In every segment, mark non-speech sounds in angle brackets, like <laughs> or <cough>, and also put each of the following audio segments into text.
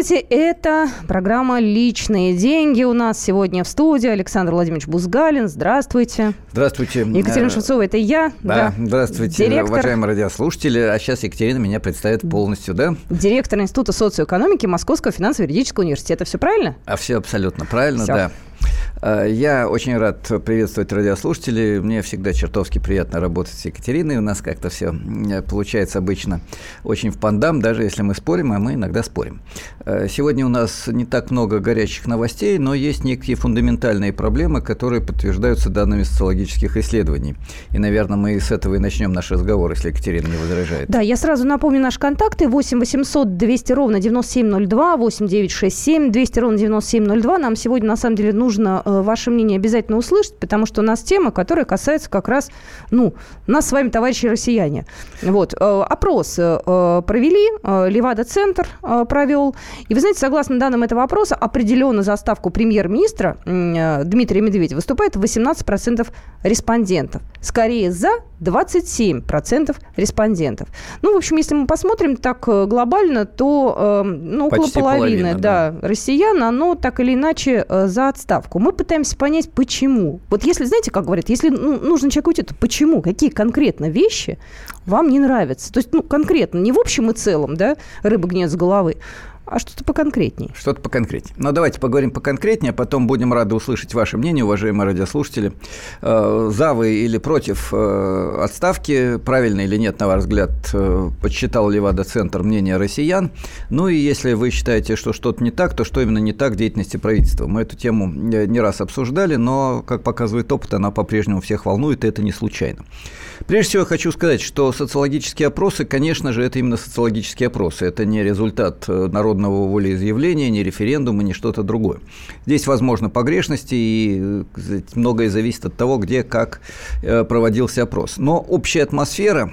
Здравствуйте, это программа «Личные деньги». У нас сегодня в студии Александр Владимирович Бузгалин. Здравствуйте. Здравствуйте. Екатерина э, Шевцова, это я. Да, да. здравствуйте, Директор... уважаемые радиослушатели. А сейчас Екатерина меня представит полностью, да? Директор Института социоэкономики Московского финансово-юридического университета. Все правильно? А все абсолютно правильно, все. да. Э, я очень рад приветствовать радиослушателей. Мне всегда чертовски приятно работать с Екатериной. У нас как-то все получается обычно очень в пандам, даже если мы спорим, а мы иногда спорим. Э, сегодня у нас не так много горячих новостей, но есть некие фундаментальные проблемы, которые подтверждаются данными социологических исследований. И, наверное, мы с этого и начнем наш разговор, если Екатерина не возражает. Да, я сразу напомню наши контакты. 8 800 200 ровно 9702, 8 967 200 ровно 9702. Нам сегодня, на самом деле, нужно Э, ваше мнение обязательно услышать, потому что у нас тема, которая касается как раз, ну, нас с вами, товарищи россияне. Вот, э, опрос э, провели, Левада-центр провел. И вы знаете, согласно данным этого опроса, определенно за ставку премьер-министра Дмитрия Медведева выступает 18% респондентов. Скорее за 27% респондентов. Ну, в общем, если мы посмотрим так глобально, то ну, около Почти половины половина, да, да. россиян, оно так или иначе за отставку. Мы пытаемся понять, почему. Вот если, знаете, как говорят, если ну, нужно человеку уйти, то почему? Какие конкретно вещи вам не нравятся? То есть, ну, конкретно, не в общем и целом, да, рыба гнет с головы, а что-то поконкретнее. Что-то поконкретнее. Но давайте поговорим поконкретнее, а потом будем рады услышать ваше мнение, уважаемые радиослушатели. Э, за вы или против э, отставки, правильно или нет, на ваш взгляд, э, подсчитал Левада-центр мнение россиян? Ну и если вы считаете, что что-то не так, то что именно не так в деятельности правительства? Мы эту тему не раз обсуждали, но, как показывает опыт, она по-прежнему всех волнует, и это не случайно. Прежде всего, я хочу сказать, что социологические опросы, конечно же, это именно социологические опросы. Это не результат народного народного волеизъявления, ни референдума, ни что-то другое. Здесь возможно погрешности, и многое зависит от того, где, как э, проводился опрос. Но общая атмосфера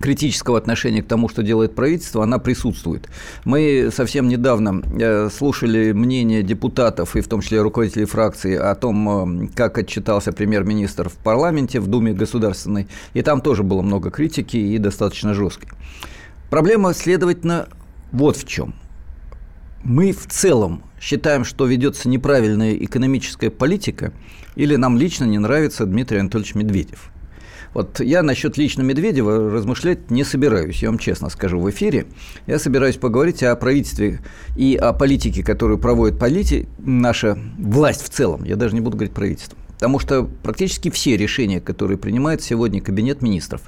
критического отношения к тому, что делает правительство, она присутствует. Мы совсем недавно э, слушали мнение депутатов, и в том числе руководителей фракции, о том, э, как отчитался премьер-министр в парламенте, в Думе Государственной, и там тоже было много критики и достаточно жесткой. Проблема, следовательно, вот в чем мы в целом считаем, что ведется неправильная экономическая политика, или нам лично не нравится Дмитрий Анатольевич Медведев. Вот я насчет лично Медведева размышлять не собираюсь, я вам честно скажу в эфире. Я собираюсь поговорить о правительстве и о политике, которую проводит полити... наша власть в целом. Я даже не буду говорить правительство. Потому что практически все решения, которые принимает сегодня Кабинет министров,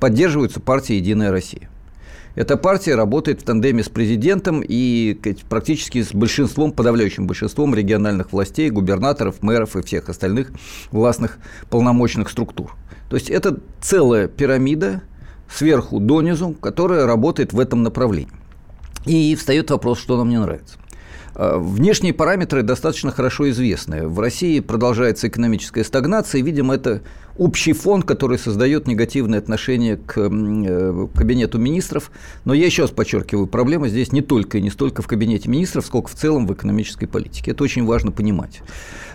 поддерживаются партией «Единая Россия». Эта партия работает в тандеме с президентом и практически с большинством, подавляющим большинством региональных властей, губернаторов, мэров и всех остальных властных полномочных структур. То есть это целая пирамида сверху донизу, которая работает в этом направлении. И встает вопрос, что нам не нравится. Э, внешние параметры достаточно хорошо известны. В России продолжается экономическая стагнация, и, видимо, это общий фон, который создает негативное отношение к э, кабинету министров. Но я еще раз подчеркиваю, проблема здесь не только и не столько в кабинете министров, сколько в целом в экономической политике. Это очень важно понимать.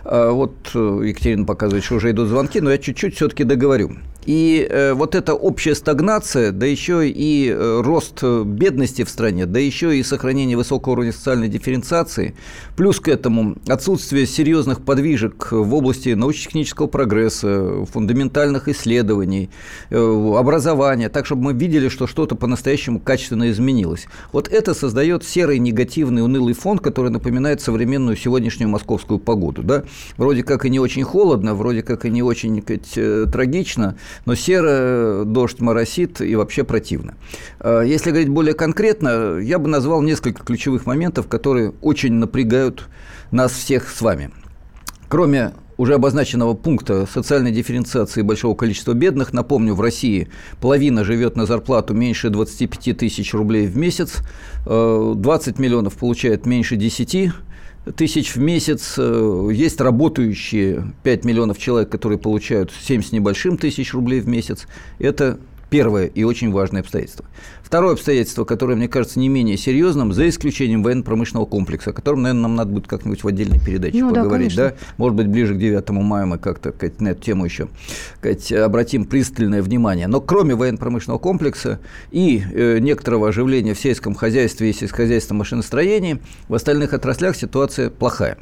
А вот э, Екатерина показывает, что уже идут звонки, но я чуть-чуть все-таки договорю. И э, вот эта общая стагнация, да еще и рост бедности в стране, да еще и сохранение высокого уровня социальной дифференциации, плюс к этому отсутствие серьезных подвижек в области научно-технического прогресса, фундаментальных исследований, образования, так, чтобы мы видели, что что-то по-настоящему качественно изменилось. Вот это создает серый, негативный, унылый фон, который напоминает современную сегодняшнюю московскую погоду. Да? Вроде как и не очень холодно, вроде как и не очень сказать, э, трагично, но серо, дождь моросит и вообще противно. А, если говорить более конкретно, я бы назвал несколько ключевых моментов, которые очень напрягают нас всех с вами. Кроме уже обозначенного пункта социальной дифференциации большого количества бедных. Напомню, в России половина живет на зарплату меньше 25 тысяч рублей в месяц, 20 э, миллионов получает меньше 10 тысяч в месяц. Э, есть работающие 5 миллионов человек, которые получают 7 с небольшим тысяч рублей в месяц. Это первое и очень важное обстоятельство. Второе обстоятельство, которое, мне кажется, не менее серьезным, за исключением военно-промышленного комплекса, о котором, наверное, нам надо будет как-нибудь в отдельной передаче ну, поговорить. Да, да? Может быть, ближе к 9 мая мы как-то как, на эту тему еще как, обратим пристальное внимание. Но кроме военно-промышленного комплекса и э, некоторого оживления в сельском хозяйстве и сельскохозяйственном машиностроении, в остальных отраслях ситуация плохая.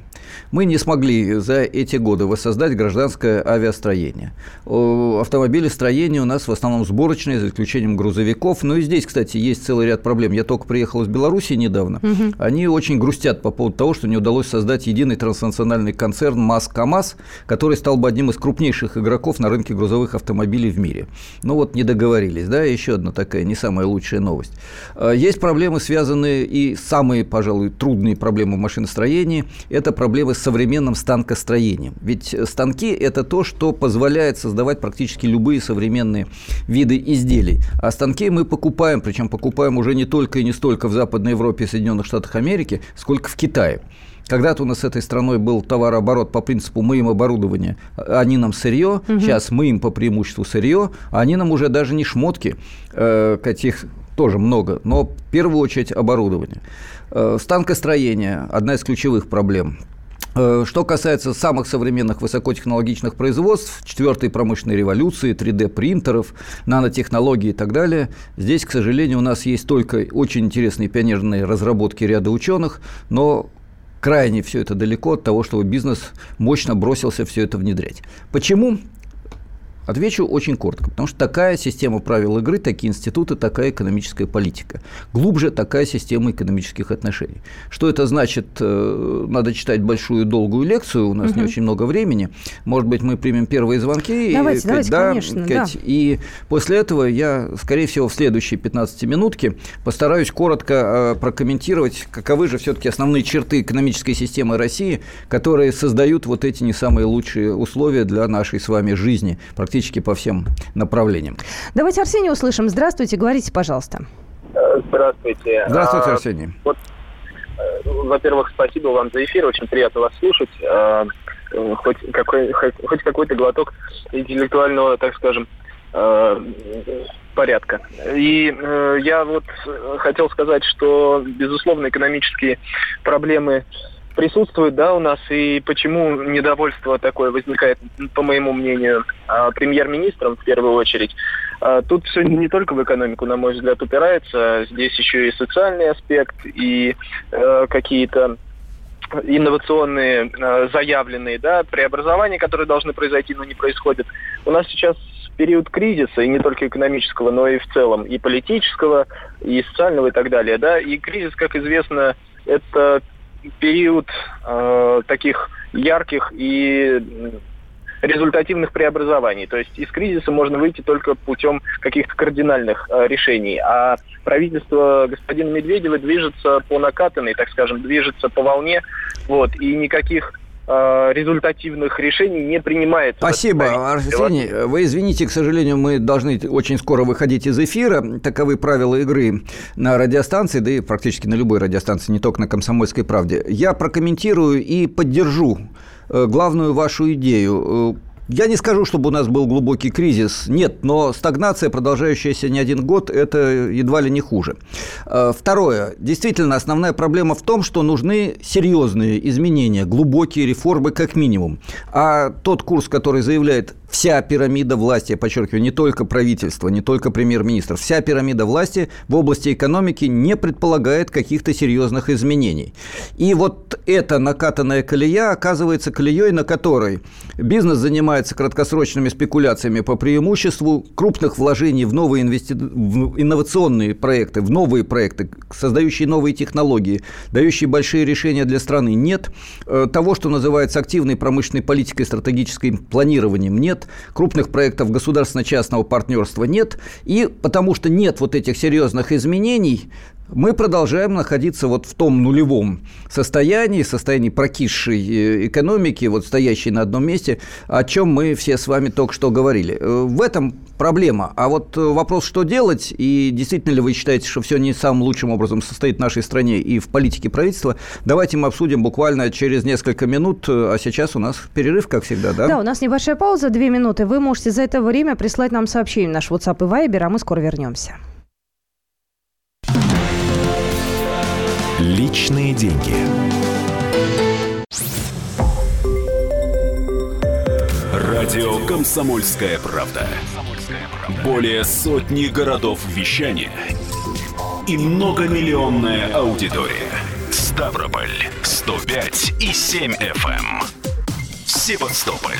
Мы не смогли за эти годы воссоздать гражданское авиастроение. Автомобилестроение у нас в основном сборочное, за исключением грузовиков. Но и здесь, кстати, есть целый ряд проблем. Я только приехал из Беларуси недавно. Угу. Они очень грустят по поводу того, что не удалось создать единый транснациональный концерн МАЗ-КАМАЗ, который стал бы одним из крупнейших игроков на рынке грузовых автомобилей в мире. Ну вот не договорились, да, еще одна такая не самая лучшая новость. А, есть проблемы, связанные и самые, пожалуй, трудные проблемы в машиностроении – это проблемы с современным станкостроением. Ведь станки – это то, что позволяет создавать практически любые современные виды изделий. А станки мы покупаем, причем покупаем уже не только и не столько в Западной Европе и Соединенных Штатах Америки, сколько в Китае. Когда-то у нас с этой страной был товарооборот по принципу мы им оборудование, они нам сырье. Угу. Сейчас мы им по преимуществу сырье, а они нам уже даже не шмотки, э, каких тоже много, но в первую очередь оборудование. Э, станкостроение – одна из ключевых проблем. Э, что касается самых современных высокотехнологичных производств, четвертой промышленной революции, 3D-принтеров, нанотехнологий и так далее, здесь, к сожалению, у нас есть только очень интересные пионерные разработки ряда ученых, но крайне все это далеко от того, чтобы бизнес мощно бросился все это внедрять. Почему? Отвечу очень коротко, потому что такая система правил игры, такие институты, такая экономическая политика. Глубже такая система экономических отношений. Что это значит? Э, надо читать большую долгую лекцию, у нас угу. не очень много времени. Может быть, мы примем первые звонки. Давайте, и, давайте, да, конечно. Кать, да. И после этого я, скорее всего, в следующие 15 минутки постараюсь коротко э, прокомментировать, каковы же все-таки основные черты экономической системы России, которые создают вот эти не самые лучшие условия для нашей с вами жизни, практически практически по всем направлениям. Давайте Арсения услышим. Здравствуйте, говорите, пожалуйста. Здравствуйте. Здравствуйте, а, Арсений. Вот, э, во-первых, спасибо вам за эфир, очень приятно вас слушать. А, хоть, какой, хоть какой-то глоток интеллектуального, так скажем, а, порядка. И э, я вот хотел сказать, что, безусловно, экономические проблемы присутствует, да, у нас, и почему недовольство такое возникает, по моему мнению, а, премьер-министром в первую очередь. А, тут все не только в экономику, на мой взгляд, упирается, здесь еще и социальный аспект, и э, какие-то инновационные, э, заявленные, да, преобразования, которые должны произойти, но не происходят. У нас сейчас период кризиса, и не только экономического, но и в целом, и политического, и социального, и так далее, да, и кризис, как известно, это период э, таких ярких и результативных преобразований. То есть из кризиса можно выйти только путем каких-то кардинальных э, решений. А правительство господина Медведева движется по накатанной, так скажем, движется по волне. Вот, и никаких результативных решений не принимается. Спасибо, Арсений. Вы извините, к сожалению, мы должны очень скоро выходить из эфира. Таковы правила игры на радиостанции, да и практически на любой радиостанции, не только на «Комсомольской правде». Я прокомментирую и поддержу э, главную вашу идею э, я не скажу, чтобы у нас был глубокий кризис. Нет, но стагнация, продолжающаяся не один год, это едва ли не хуже. Э, второе. Действительно, основная проблема в том, что нужны серьезные изменения, глубокие реформы как минимум. А тот курс, который заявляет вся пирамида власти, я подчеркиваю, не только правительство, не только премьер-министр, вся пирамида власти в области экономики не предполагает каких-то серьезных изменений. И вот эта накатанная колея оказывается колеей, на которой бизнес занимается краткосрочными спекуляциями по преимуществу, крупных вложений в новые инвести... в инновационные проекты, в новые проекты, создающие новые технологии, дающие большие решения для страны, нет. Э, того, что называется активной промышленной политикой, стратегическим планированием, нет крупных проектов государственно-частного партнерства нет, и потому что нет вот этих серьезных изменений, мы продолжаем находиться вот в том нулевом состоянии, состоянии прокисшей э, экономики, вот стоящей на одном месте, о чем мы все с вами только что говорили. Э, в этом проблема. А вот э, вопрос, что делать, и действительно ли вы считаете, что все не самым лучшим образом состоит в нашей стране и в политике правительства, давайте мы обсудим буквально через несколько минут, а сейчас у нас перерыв, как всегда, да? Да, у нас небольшая пауза, две минуты. Вы можете за это время прислать нам сообщение в наш WhatsApp и Viber, а мы скоро вернемся. Личные деньги. Радио Комсомольская правда". Более сотни городов вещания и многомиллионная аудитория. Ставрополь 105 и 7 FM. Эм. Севастополь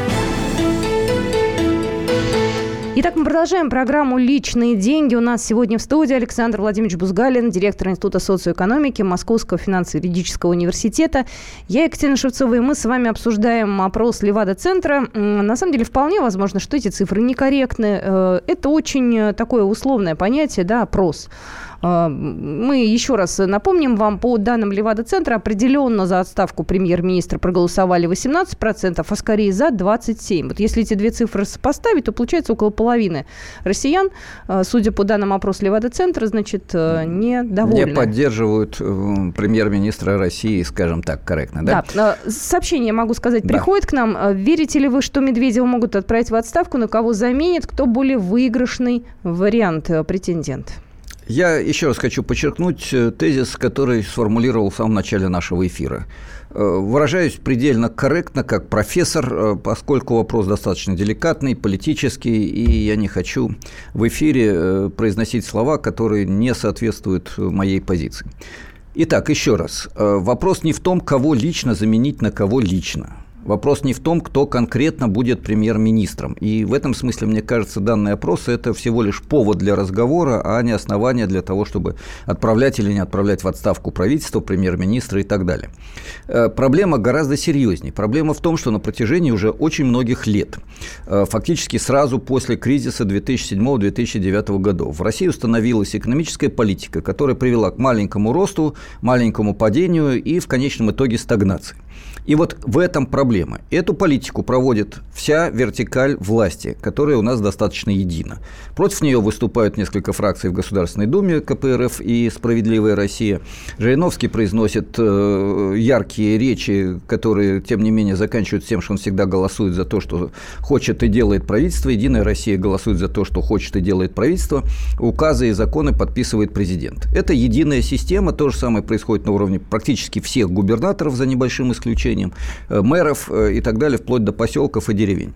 Итак, мы продолжаем программу «Личные деньги». У нас сегодня в студии Александр Владимирович Бузгалин, директор Института социоэкономики Московского финансово-юридического университета. Я Екатерина Шевцова, и мы с вами обсуждаем опрос Левада-центра. На самом деле, вполне возможно, что эти цифры некорректны. Э, это очень такое условное понятие, да, опрос. А, мы еще раз напомним вам, по данным Левада-центра, определенно за отставку премьер-министра проголосовали 18%, а скорее за 27%. Вот если эти две цифры сопоставить, то получается около половины россиян, а, судя по данным опроса Левада-центра, значит, э, недовольны. Не поддерживают э, премьер-министра России, скажем так, корректно, да? Да. Сообщение, могу сказать, да. приходит к нам. Верите ли вы, что Медведева могут отправить в отставку, на кого заменит, кто более выигрышный вариант э, претендент? Я еще раз хочу подчеркнуть э, тезис, который сформулировал в самом начале нашего эфира. Э, выражаюсь предельно корректно, как профессор, э, поскольку вопрос достаточно деликатный, политический, и я не хочу в эфире произносить слова, которые не соответствуют моей позиции. Итак, еще раз. Вопрос не в том, кого лично заменить на кого лично. Вопрос не в том, кто конкретно будет премьер-министром. И в этом смысле, мне кажется, данный опрос – это всего лишь повод для разговора, а не основание для того, чтобы отправлять или не отправлять в отставку правительство, премьер-министра и так далее. Э, проблема гораздо серьезнее. Проблема в том, что на протяжении уже очень многих лет, э, фактически сразу после кризиса 2007-2009 годов, в России установилась экономическая политика, которая привела к маленькому росту, маленькому падению и в конечном итоге стагнации. И вот в этом проблема. Эту политику проводит вся вертикаль власти, которая у нас достаточно едина. Против нее выступают несколько фракций в Государственной Думе КПРФ и «Справедливая Россия». Жириновский произносит э, яркие речи, которые, тем не менее, заканчиваются тем, что он всегда голосует за то, что хочет и делает правительство. «Единая Россия» голосует за то, что хочет и делает правительство. Указы и законы подписывает президент. Это единая система. То же самое происходит на уровне практически всех губернаторов, за небольшим исключением исключением э, мэров э, и так далее, вплоть до поселков и деревень.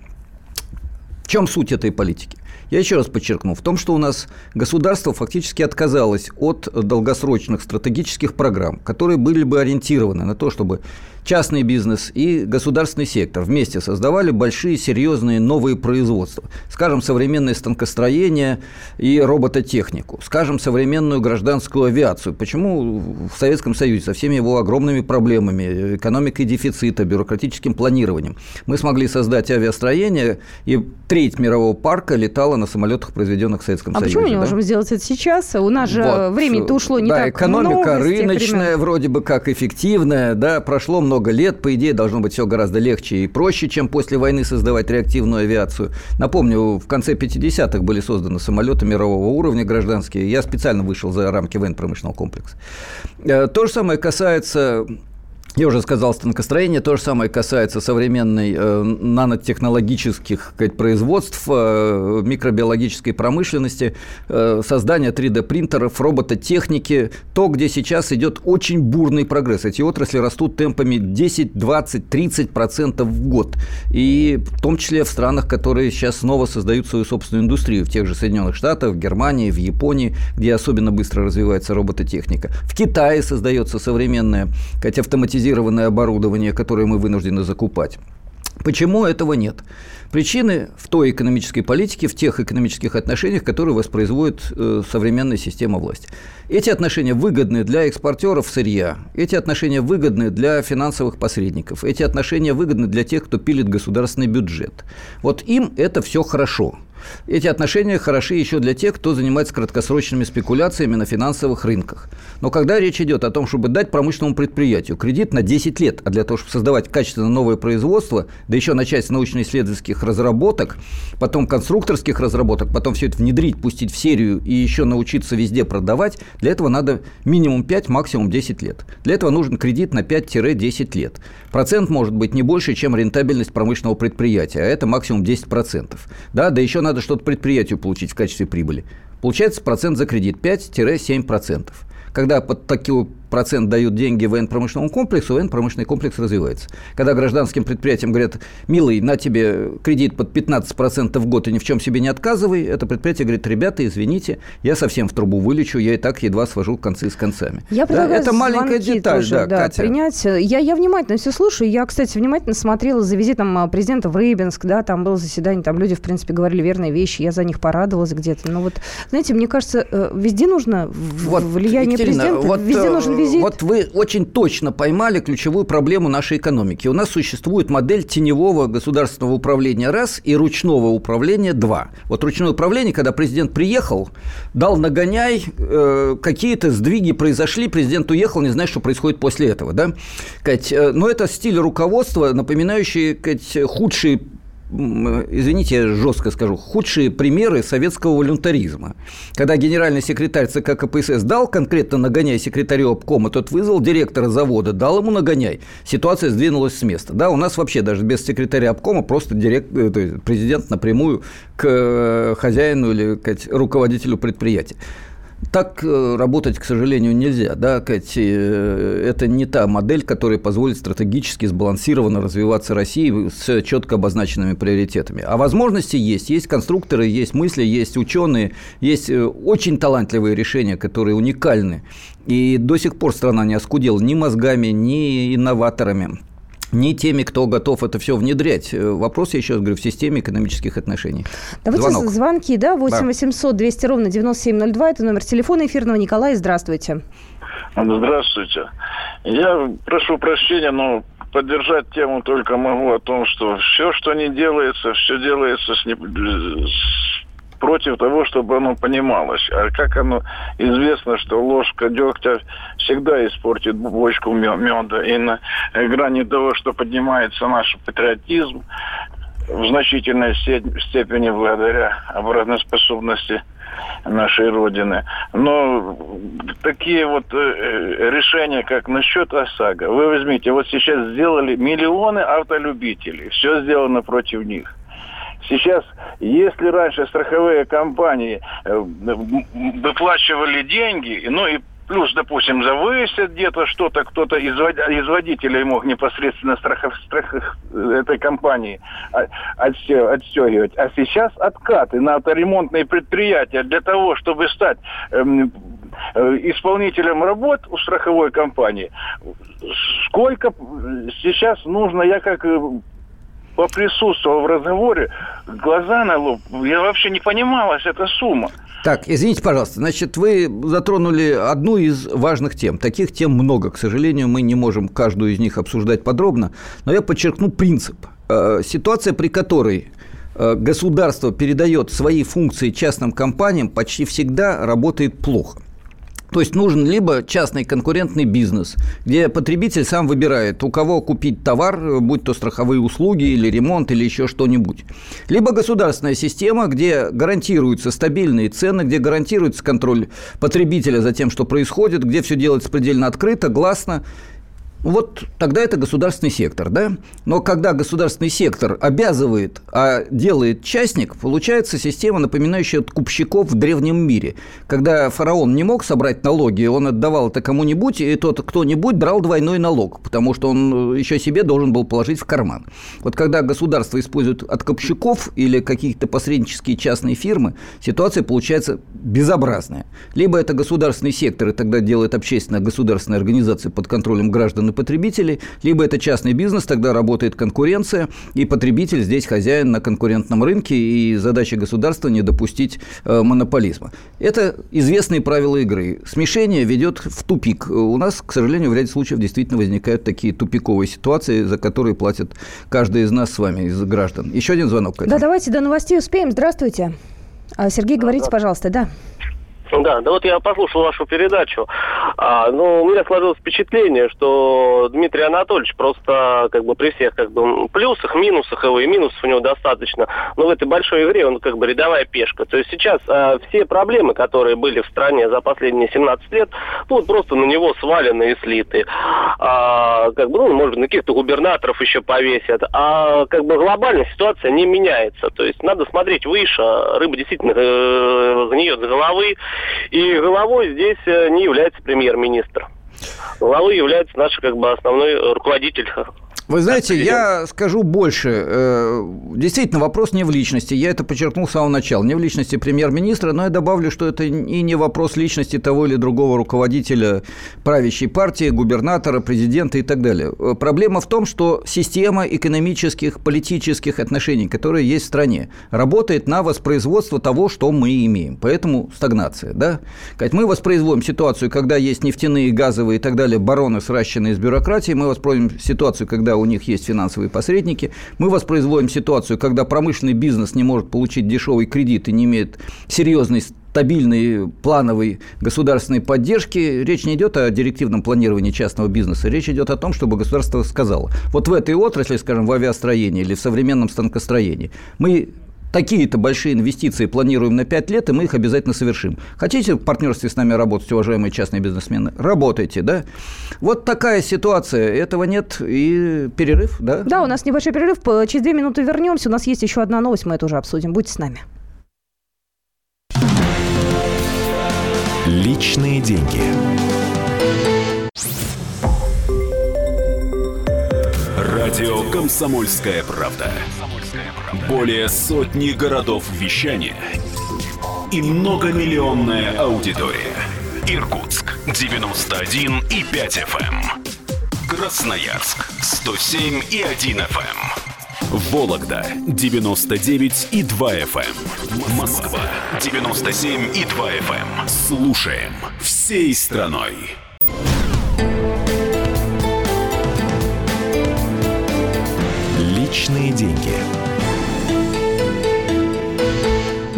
В чем суть этой политики? Я еще раз подчеркну, в том, что у нас государство фактически отказалось от долгосрочных стратегических программ, которые были бы ориентированы на то, чтобы частный бизнес и государственный сектор вместе создавали большие, серьезные новые производства. Скажем, современное станкостроение и робототехнику. Скажем, современную гражданскую авиацию. Почему в Советском Союзе со всеми его огромными проблемами, экономикой дефицита, бюрократическим планированием, мы смогли создать авиастроение, и треть мирового парка летала на самолетах, произведенных в Советском а Союзе. А почему мы не можем сделать это сейчас? У нас же вот. времени-то ушло не да, так много. Экономика рыночная, вроде бы как эффективная, да, прошло много много лет, по идее, должно быть все гораздо легче и проще, чем после войны создавать реактивную авиацию. Напомню, в конце 50-х были созданы самолеты мирового уровня гражданские. Я специально вышел за рамки военно-промышленного комплекса. Э, то же самое касается я уже сказал, станкостроение. То же самое касается современной э, нанотехнологических сказать, производств, э, микробиологической промышленности, э, создания 3D-принтеров, робототехники. То, где сейчас идет очень бурный прогресс. Эти отрасли растут темпами 10, 20, 30 процентов в год. И в том числе в странах, которые сейчас снова создают свою собственную индустрию. В тех же Соединенных Штатах, в Германии, в Японии, где особенно быстро развивается робототехника. В Китае создается современная, сказать, автоматизированная специализированное оборудование, которое мы вынуждены закупать. Почему этого нет? Причины в той экономической политике, в тех экономических отношениях, которые воспроизводит э, современная система власти. Эти отношения выгодны для экспортеров сырья, эти отношения выгодны для финансовых посредников, эти отношения выгодны для тех, кто пилит государственный бюджет. Вот им это все хорошо – Эти отношения хороши еще для тех, кто занимается краткосрочными спекуляциями на финансовых рынках. Но когда речь идет о том, чтобы дать промышленному предприятию кредит на 10 лет, а для того, чтобы создавать качественно новое производство, да еще начать с научно-исследовательских разработок, потом конструкторских разработок, потом все это внедрить, пустить в серию и еще научиться везде продавать, для этого надо минимум 5, максимум 10 лет. Для этого нужен кредит на 5-10 лет. Процент может быть не больше, чем рентабельность промышленного предприятия, а это максимум 10%. Да, да еще надо что-то предприятию получить в качестве прибыли. Получается процент за кредит 5-7%. Когда под такую процент дают деньги военно-промышленному комплексу, военно-промышленный комплекс развивается. Когда гражданским предприятиям говорят, милый, на тебе кредит под 15% в год и ни в чем себе не отказывай, это предприятие говорит, ребята, извините, я совсем в трубу вылечу, я и так едва свожу концы с концами. Я да, это маленькая деталь, тоже, да, да, Катя. принять. Я, я внимательно все слушаю. Я, кстати, внимательно смотрела за визитом а, президента в Рыбинск, да, там было заседание, там люди, в принципе, говорили верные вещи, я за них порадовалась где-то. Но вот, знаете, мне кажется, э, везде нужно вот, влияние Екатерина, президента, вот, везде нужен э, визит. Вот вы очень точно поймали ключевую проблему нашей экономики. У нас существует модель теневого государственного управления раз и ручного управления два. Вот ручное управление, когда президент приехал, дал нагоняй, э, какие-то сдвиги произошли, президент уехал, не знает, что происходит после этого. Да? Э, но это стиль руководства, напоминающий худшие извините, жестко скажу, худшие примеры советского волюнтаризма. Когда генеральный секретарь ЦК КПСС дал конкретно нагоняй секретарю обкома, тот вызвал директора завода, дал ему нагоняй. Ситуация сдвинулась с места. Да, у нас вообще даже без секретаря обкома просто директ, э, президент напрямую к э, хозяину или к руководителю предприятия. Так э, работать, к сожалению, нельзя. Да, э, это не та модель, которая позволит стратегически сбалансированно развиваться России с четко обозначенными приоритетами. А возможности есть. Есть конструкторы, есть мысли, есть ученые, есть э, очень талантливые решения, которые уникальны. И до сих пор страна не оскудела ни мозгами, ни инноваторами не теми, кто готов это все внедрять. Э, вопрос, я еще раз говорю, в системе экономических отношений. Давайте Звонок. звонки, да, 8 800 200 ровно 9702, это номер телефона эфирного. Николай, здравствуйте. Здравствуйте. Я прошу прощения, но поддержать тему только могу о том, что все, что не делается, все делается с, не, с против того, чтобы оно понималось. А как оно известно, что ложка дегтя всегда испортит бочку меда. И на грани того, что поднимается наш патриотизм, в значительной степени благодаря обратной способности нашей Родины. Но такие вот э, решения, как насчет ОСАГО, вы возьмите, вот сейчас сделали миллионы автолюбителей, все сделано против них. Сейчас, если раньше страховые компании э, выплачивали деньги, ну и плюс, допустим, завысят где-то что-то, кто-то из, из водителей мог непосредственно страхов, страх этой компании отстегивать. А сейчас откаты на авторемонтные предприятия для того, чтобы стать эм, э, исполнителем работ у страховой компании. Сколько сейчас нужно, я как э, поприсутствовал в разговоре, глаза на лоб, я вообще не понималась эта сумма. Так, извините, пожалуйста, значит, вы затронули одну из важных тем. Таких тем много, к сожалению, мы не можем каждую из них обсуждать подробно, но я подчеркну принцип. Э, ситуация, при которой э, государство передает свои функции частным компаниям, почти всегда работает плохо. То есть нужен либо частный конкурентный бизнес, где потребитель сам выбирает, у кого купить товар, будь то страховые услуги или ремонт или еще что-нибудь. Либо государственная система, где гарантируются стабильные цены, где гарантируется контроль потребителя за тем, что происходит, где все делается предельно открыто, гласно вот тогда это государственный сектор, да? Но когда государственный сектор обязывает, а делает частник, получается система, напоминающая купщиков в древнем мире. Когда фараон не мог собрать налоги, он отдавал это кому-нибудь, и тот кто-нибудь драл двойной налог, потому что он еще себе должен был положить в карман. Вот когда государство использует откупщиков или какие-то посреднические частные фирмы, ситуация получается безобразная. Либо это государственный сектор, и тогда делает общественная государственная организация под контролем граждан и потребители, либо это частный бизнес, тогда работает конкуренция, и потребитель здесь хозяин на конкурентном рынке, и задача государства не допустить э, монополизма. Это известные правила игры. Смешение ведет в тупик. У нас, к сожалению, в ряде случаев действительно возникают такие тупиковые ситуации, за которые платит каждый из нас с вами, из граждан. Еще один звонок. Катя. Да, давайте до новостей успеем. Здравствуйте. А, Сергей, говорите, пожалуйста, да. Да, да вот я послушал вашу передачу. А, ну, у меня сложилось впечатление, что Дмитрий Анатольевич просто как бы при всех как бы плюсах, минусах его, и минусов у него достаточно, но в этой большой игре он как бы рядовая пешка. То есть сейчас а, все проблемы, которые были в стране за последние 17 лет, ну, вот просто на него свалены и слиты. А, как бы, ну, может на каких-то губернаторов еще повесят. А как бы глобальная ситуация не меняется. То есть надо смотреть выше. Рыба действительно э, нее с головы. И головой здесь э, не является премьер-министр. Главой является наш как бы основной руководитель вы знаете, я скажу больше. Э, действительно, вопрос не в личности. Я это подчеркнул с самого начала. Не в личности премьер-министра, но я добавлю, что это и не вопрос личности того или другого руководителя правящей партии, губернатора, президента и так далее. Э, проблема в том, что система экономических, политических отношений, которая есть в стране, работает на воспроизводство того, что мы имеем. Поэтому стагнация. Да? Мы воспроизводим ситуацию, когда есть нефтяные, газовые и так далее бароны, сращенные из бюрократии. Мы воспроизводим ситуацию, когда у них есть финансовые посредники. Мы воспроизводим ситуацию, когда промышленный бизнес не может получить дешевый кредит и не имеет серьезной стабильной плановой государственной поддержки. Речь не идет о директивном планировании частного бизнеса, речь идет о том, чтобы государство сказало, вот в этой отрасли, скажем, в авиастроении или в современном станкостроении, мы такие-то большие инвестиции планируем на 5 лет, и мы их обязательно совершим. Хотите в партнерстве с нами работать, уважаемые частные бизнесмены? Работайте, да? Вот такая ситуация. Этого нет и перерыв, да? Да, у нас небольшой перерыв. Через две минуты вернемся. У нас есть еще одна новость, мы это уже обсудим. Будьте с нами. Личные деньги. Радио «Комсомольская правда». Более сотни городов вещания и многомиллионная аудитория. Иркутск 91 и 5 FM. Эм. Красноярск 107 и 1 FM. Эм. Вологда 99 и 2 FM. Эм. Москва 97 и 2 FM. Слушаем всей страной.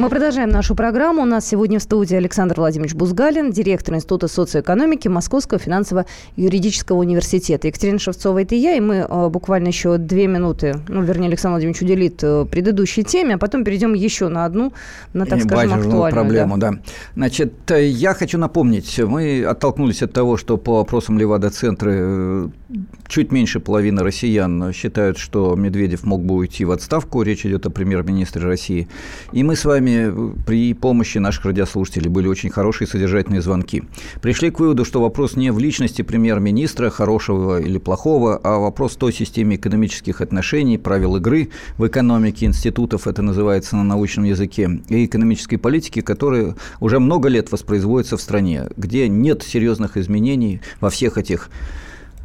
Мы продолжаем нашу программу. У нас сегодня в студии Александр Владимирович Бузгалин, директор Института социоэкономики Московского финансово-юридического университета. Екатерина Шевцова, это я, и мы э, буквально еще две минуты, ну, вернее, Александр Владимирович уделит э, предыдущей теме, а потом перейдем еще на одну, на, так и скажем, актуальную. проблему, да. да. Значит, э, я хочу напомнить, мы оттолкнулись от того, что по вопросам Левада-центра чуть меньше половины россиян считают, что Медведев мог бы уйти в отставку, речь идет о премьер-министре России, и мы с вами при помощи наших радиослушателей были очень хорошие содержательные звонки. Пришли к выводу, что вопрос не в личности премьер-министра, хорошего или плохого, а вопрос той системе экономических отношений, правил игры в экономике институтов, это называется на научном языке, и экономической политики, которая уже много лет воспроизводится в стране, где нет серьезных изменений во всех этих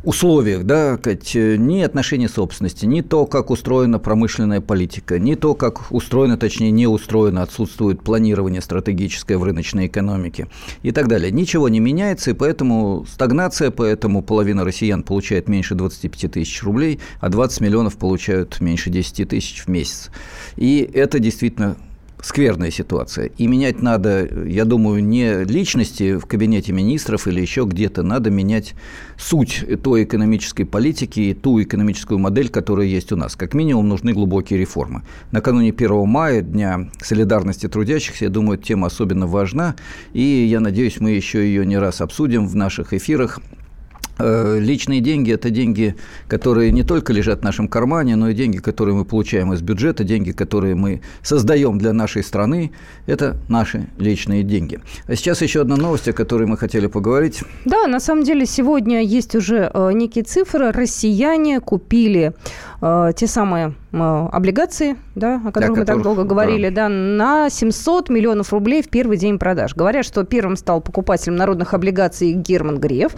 условиях, да, э, ни отношения собственности, ни то, как устроена промышленная политика, ни то, как устроено, точнее, не устроено, отсутствует планирование стратегическое в рыночной экономике и так далее. Ничего не меняется, и поэтому стагнация, поэтому половина россиян получает меньше 25 тысяч рублей, а 20 миллионов получают меньше 10 тысяч в месяц. И это действительно скверная ситуация. И менять надо, я думаю, не личности в кабинете министров или еще где-то, надо менять суть той экономической политики и ту экономическую модель, которая есть у нас. Как минимум нужны глубокие реформы. Накануне 1 мая, Дня солидарности трудящихся, я думаю, тема особенно важна, и я надеюсь, мы еще ее не раз обсудим в наших эфирах. Э, личные деньги – это деньги, которые не только лежат в нашем кармане, но и деньги, которые мы получаем из бюджета, деньги, которые мы создаем для нашей страны. Это наши личные деньги. А сейчас еще одна новость, о которой мы хотели поговорить. Да, на самом деле сегодня есть уже э, некие цифры. Россияне купили э, те самые э, облигации, да, о которых мы так долго говорили, да. да, на 700 миллионов рублей в первый день продаж. Говорят, что первым стал покупателем народных облигаций Герман Греф.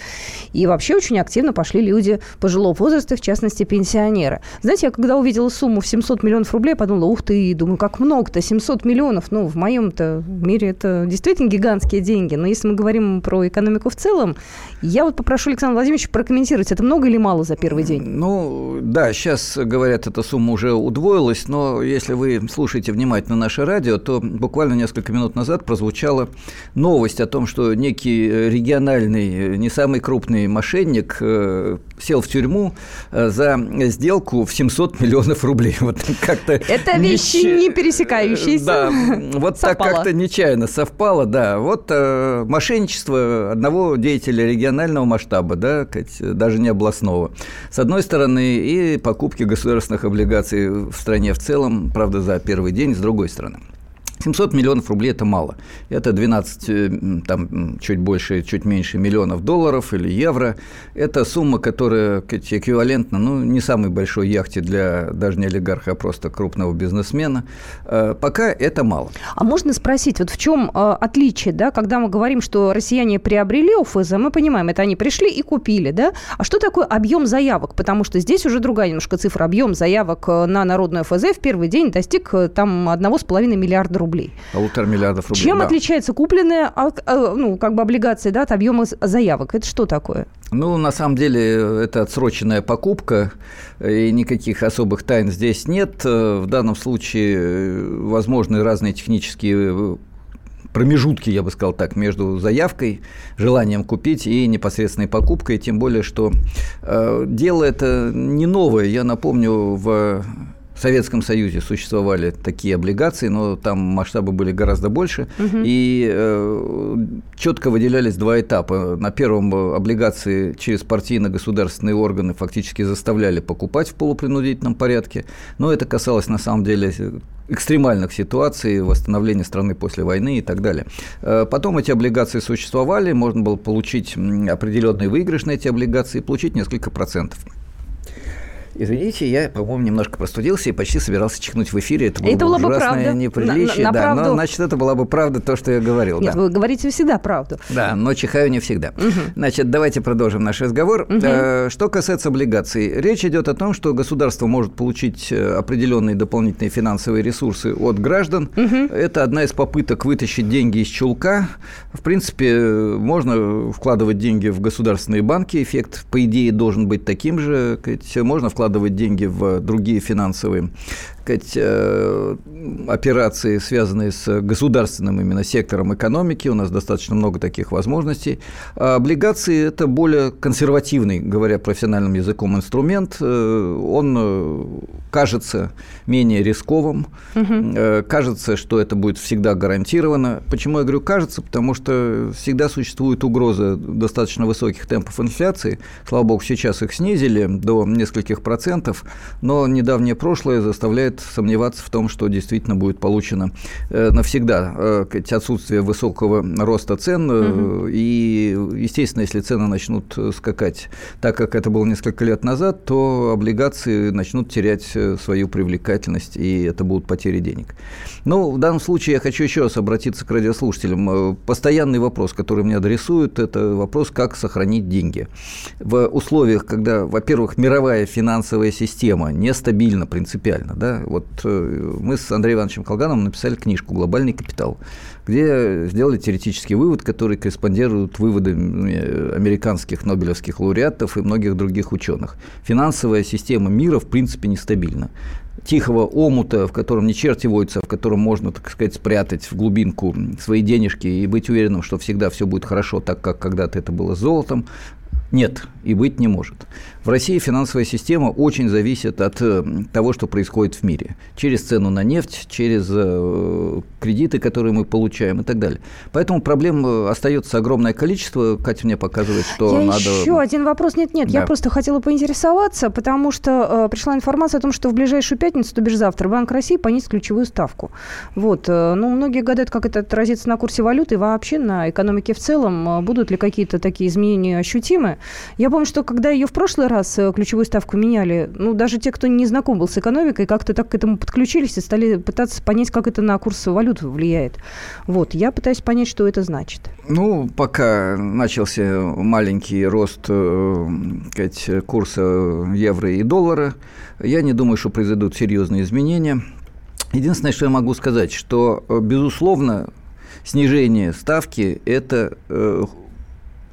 И вообще вообще очень активно пошли люди пожилого возраста, в частности, пенсионеры. Знаете, я когда увидела сумму в 700 миллионов рублей, подумала, ух ты, думаю, как много-то, 700 миллионов. Ну, в моем-то мире это действительно гигантские деньги. Но если мы говорим про экономику в целом, я вот попрошу Александра Владимировича прокомментировать, это много или мало за первый день? Ну, да, сейчас, говорят, эта сумма уже удвоилась, но если вы слушаете внимательно наше радио, то буквально несколько минут назад прозвучала новость о том, что некий региональный, не самый крупный мошенник э, сел в тюрьму э, за сделку в 700 миллионов рублей. <laughs> Вот как-то Это вещи не пересекающиеся. Да, вот так как-то нечаянно совпало, да. Вот э, мошенничество одного деятеля регионального масштаба, да, даже не областного. С одной стороны, и покупки государственных облигаций в стране в целом, правда, за первый день, с другой стороны. 700 миллионов рублей – это мало. Это 12, э, там, чуть больше, чуть меньше миллионов долларов или евро. Это сумма, которая эквивалентна, ну, не самой большой яхте для даже не олигарха, а просто крупного бизнесмена. Э, пока это мало. А можно спросить, вот в чем э, отличие, да, когда мы говорим, что россияне приобрели ОФЗ, мы понимаем, это они пришли и купили, да? А что такое объем заявок? Потому что здесь уже другая немножко цифра. Объем заявок на народную ОФЗ в первый день достиг там 1,5 миллиарда рублей рублей. Полутора миллиардов рублей, Чем да. отличается купленная, а, ну, как бы облигации, да, от объема заявок? Это что такое? Ну, на самом деле, это отсроченная покупка, и никаких особых тайн здесь нет. В данном случае э, возможны разные технические э, промежутки, я бы сказал так, между заявкой, желанием купить и непосредственной покупкой, тем более, что э, дело это не новое. Я напомню, в в Советском Союзе существовали такие облигации, но там масштабы были гораздо больше, угу. и э, четко выделялись два этапа. На первом облигации через партийно-государственные органы фактически заставляли покупать в полупринудительном порядке, но это касалось на самом деле экстремальных ситуаций, восстановления страны после войны и так далее. Э, потом эти облигации существовали, можно было получить определенный выигрыш на эти облигации и получить несколько процентов. Извините, я, по-моему, немножко простудился и почти собирался чихнуть в эфире. Это было, это бы ужасное правда. неприличие. На, на, на да, правду... но, значит, это была бы правда то, что я говорил. Нет, да. вы говорите всегда правду. Да, но чихаю не всегда. Угу. Значит, давайте продолжим наш разговор. Угу. Что касается облигаций, речь идет о том, что государство может получить э, определенные дополнительные финансовые ресурсы от граждан. Угу. Это одна из попыток вытащить деньги из чулка. В принципе, можно вкладывать деньги в государственные банки. Эффект, по идее, должен быть таким же. Можно вкладывать вкладывать деньги в другие финансовые сказать, э, операции, связанные с государственным именно сектором экономики. У нас достаточно много таких возможностей. А облигации – это более консервативный, говоря профессиональным языком, инструмент. Э, он э, кажется менее рисковым, угу. кажется, что это будет всегда гарантировано. Почему я говорю «кажется»? Потому что всегда существует угроза достаточно высоких темпов инфляции. Слава богу, сейчас их снизили до нескольких процентов, но недавнее прошлое заставляет позволяет сомневаться в том, что действительно будет получено э, навсегда э, отсутствие высокого роста цен. Угу. И, естественно, если цены начнут скакать так, как это было несколько лет назад, то облигации начнут терять свою привлекательность, и это будут потери денег. Но в данном случае я хочу еще раз обратиться к радиослушателям. Постоянный вопрос, который мне адресуют, это вопрос, как сохранить деньги. В условиях, когда, во-первых, мировая финансовая система нестабильна принципиально, да, вот э, мы с Андреем Ивановичем Колганом написали книжку «Глобальный капитал», где сделали теоретический вывод, который корреспондирует выводам э, американских нобелевских лауреатов и многих других ученых. Финансовая система мира, в принципе, нестабильна тихого омута, в котором не черти водятся, в котором можно, так сказать, спрятать в глубинку свои денежки и быть уверенным, что всегда все будет хорошо, так как когда-то это было золотом, нет и быть не может. В России финансовая система очень зависит от э, того, что происходит в мире. Через цену на нефть, через э, кредиты, которые мы получаем и так далее. Поэтому проблем э, остается огромное количество. Катя мне показывает, что я надо... Еще один вопрос. Нет, нет, да. я просто хотела поинтересоваться, потому что э, пришла информация о том, что в ближайшую пятницу, то бишь завтра, Банк России понизит ключевую ставку. Вот. Э, ну, многие гадают, как это отразится на курсе валюты и вообще на экономике в целом. Будут ли какие-то такие изменения ощутимы? Я помню, что когда ее в прошлый раз э, ключевую ставку меняли, ну, даже те, кто не знаком был с экономикой, как-то так к этому подключились и стали пытаться понять, как это на курс валют влияет. Вот, я пытаюсь понять, что это значит. Ну, пока начался маленький рост э, сказать, курса евро и доллара, я не думаю, что произойдут серьезные изменения. Единственное, что я могу сказать, что, э, безусловно, снижение ставки – это э,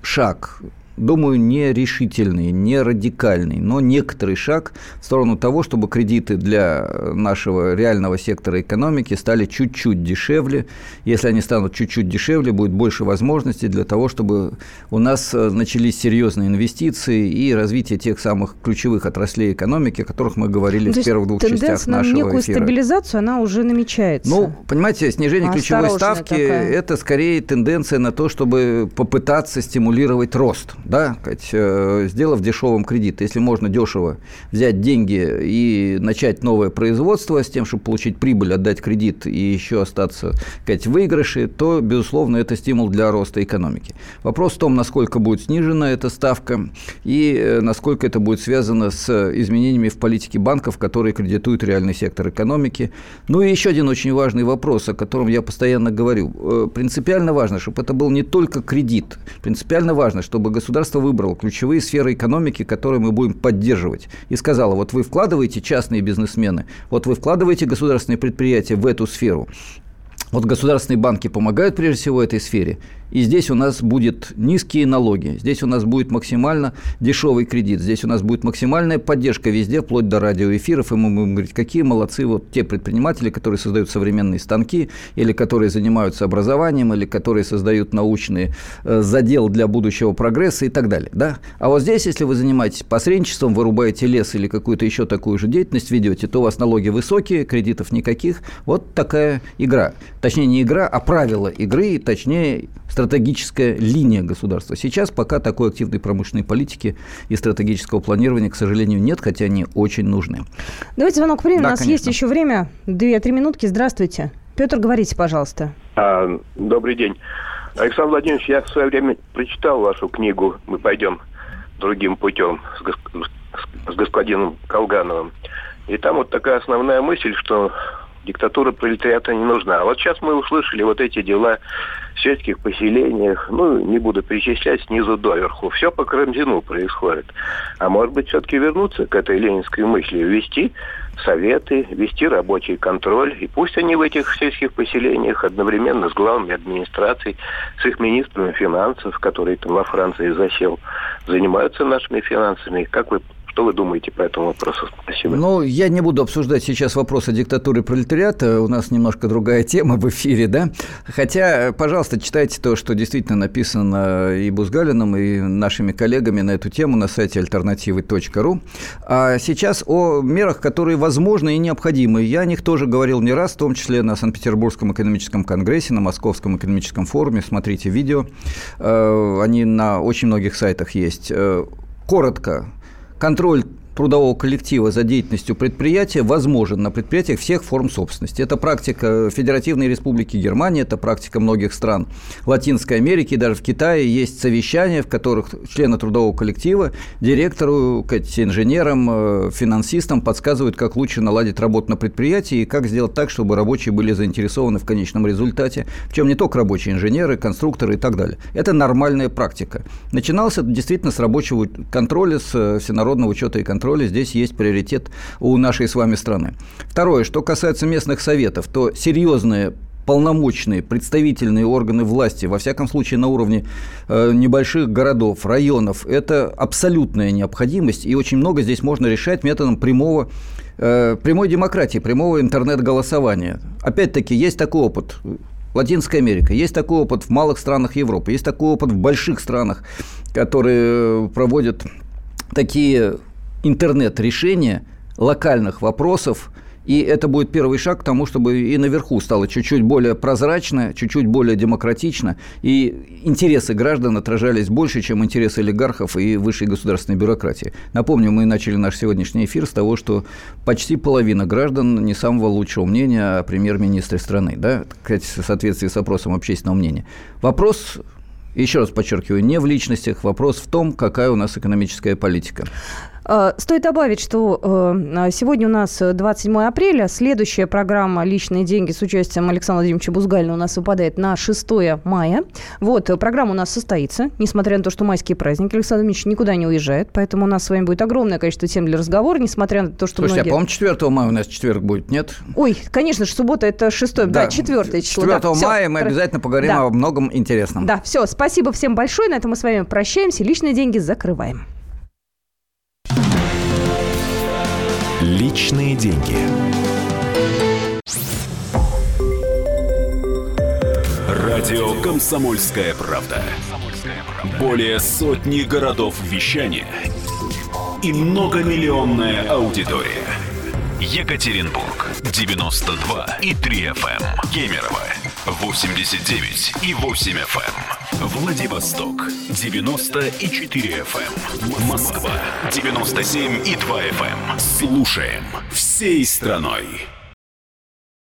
шаг думаю, не решительный, не радикальный, но некоторый шаг в сторону того, чтобы кредиты для нашего реального сектора экономики стали чуть-чуть дешевле. Если они станут чуть-чуть дешевле, будет больше возможностей для того, чтобы у нас э, начались серьезные инвестиции и развитие тех самых ключевых отраслей экономики, о которых мы говорили ну, в первых двух частях нашего на некую эфира. стабилизацию, она уже намечается. Ну, понимаете, снижение ключевой ставки это скорее тенденция на то, чтобы попытаться стимулировать рост да, э, сделав дешевым кредит. Если можно дешево взять деньги и начать новое производство с тем, чтобы получить прибыль, отдать кредит и еще остаться сказать, в выигрыше, то, безусловно, это стимул для роста экономики. Вопрос в том, насколько будет снижена эта ставка и э, насколько это будет связано с изменениями в политике банков, которые кредитуют реальный сектор экономики. Ну и еще один очень важный вопрос, о котором я постоянно говорю. Э, принципиально важно, чтобы это был не только кредит. Принципиально важно, чтобы государство государство выбрало ключевые сферы экономики, которые мы будем поддерживать. И сказала, вот вы вкладываете частные бизнесмены, вот вы вкладываете государственные предприятия в эту сферу. Вот государственные банки помогают прежде всего этой сфере – и здесь у нас будет низкие налоги, здесь у нас будет максимально дешевый кредит, здесь у нас будет максимальная поддержка везде, вплоть до радиоэфиров, и мы будем говорить, какие молодцы вот те предприниматели, которые создают современные станки, или которые занимаются образованием, или которые создают научный э, задел для будущего прогресса и так далее. Да? А вот здесь, если вы занимаетесь посредничеством, вырубаете лес или какую-то еще такую же деятельность ведете, то у вас налоги высокие, кредитов никаких. Вот такая игра. Точнее, не игра, а правила игры, точнее, стратегическая линия государства. Сейчас пока такой активной промышленной политики и стратегического планирования, к сожалению, нет, хотя они очень нужны. Давайте звонок примем. Да, У нас конечно. есть еще время. Две-три минутки. Здравствуйте. Петр, говорите, пожалуйста. А, добрый день. Александр Владимирович, я в свое время прочитал вашу книгу «Мы пойдем другим путем» с, гос- с господином Колгановым. И там вот такая основная мысль, что диктатура пролетариата не нужна. А вот сейчас мы услышали вот эти дела в сельских поселениях, ну, не буду перечислять снизу доверху. Все по Карамзину происходит. А может быть, все-таки вернуться к этой ленинской мысли, ввести советы, вести рабочий контроль. И пусть они в этих сельских поселениях одновременно с главами администраций, с их министрами финансов, который там во Франции засел, занимаются нашими финансами. Как вы что вы думаете по этому вопросу? Спасибо. Ну, я не буду обсуждать сейчас вопросы диктатуры пролетариата. У нас немножко другая тема в эфире, да? Хотя, пожалуйста, читайте то, что действительно написано и Бузгалиным, и нашими коллегами на эту тему на сайте альтернативы.ру. А сейчас о мерах, которые возможны и необходимы. Я о них тоже говорил не раз, в том числе на Санкт-Петербургском экономическом конгрессе, на Московском экономическом форуме. Смотрите видео. Э, они на очень многих сайтах есть. Э, коротко, контроль трудового коллектива за деятельностью предприятия возможен на предприятиях всех форм собственности. Это практика Федеративной Республики Германии, это практика многих стран Латинской Америки, даже в Китае есть совещания, в которых члены трудового коллектива директору, инженерам, э, финансистам подсказывают, как лучше наладить работу на предприятии и как сделать так, чтобы рабочие были заинтересованы в конечном результате, в чем не только рабочие инженеры, конструкторы и так далее. Это нормальная практика. Начиналось это действительно с рабочего контроля, с э, всенародного учета и контроля контроля здесь есть приоритет у нашей с вами страны. Второе, что касается местных советов, то серьезные полномочные представительные органы власти, во всяком случае на уровне э, небольших городов, районов, это абсолютная необходимость, и очень много здесь можно решать методом прямого э, прямой демократии, прямого интернет-голосования. Опять-таки, есть такой опыт. Латинская Америка. Есть такой опыт в малых странах Европы, есть такой опыт в больших странах, которые проводят такие интернет-решения локальных вопросов, и это будет первый шаг к тому, чтобы и наверху стало чуть-чуть более прозрачно, чуть-чуть более демократично, и интересы граждан отражались больше, чем интересы олигархов и высшей государственной бюрократии. Напомню, мы начали наш сегодняшний эфир с того, что почти половина граждан не самого лучшего мнения о премьер-министре страны, да, в соответствии с опросом общественного мнения. Вопрос Еще раз подчеркиваю, не в личностях, вопрос в том, какая у нас экономическая политика. Э, стоит добавить, что э, сегодня у нас 27 апреля. Следующая программа «Личные деньги» с участием Александра Владимировича Бузгалина у нас выпадает на 6 мая. Вот, э, программа у нас состоится, несмотря на то, что майские праздники. Александр Владимирович никуда не уезжает, поэтому у нас с вами будет огромное количество тем для разговора, несмотря на то, что Слушайте, многие... а по-моему, 4 мая у нас четверг будет, нет? Ой, конечно же, суббота – это 6 да, да 4 число. 4 да, мая все. мы обязательно поговорим да. о многом интересном. Да, все, спасибо всем большое. На этом мы с вами прощаемся. Личные деньги закрываем. Личные деньги. Радио «Комсомольская правда». Более сотни городов вещания и многомиллионная аудитория. Екатеринбург 92 и 3 FM. Кемерово 89 и 8 FM. Владивосток 90 и 4 FM. Москва 97 и 2 FM. Слушаем всей страной.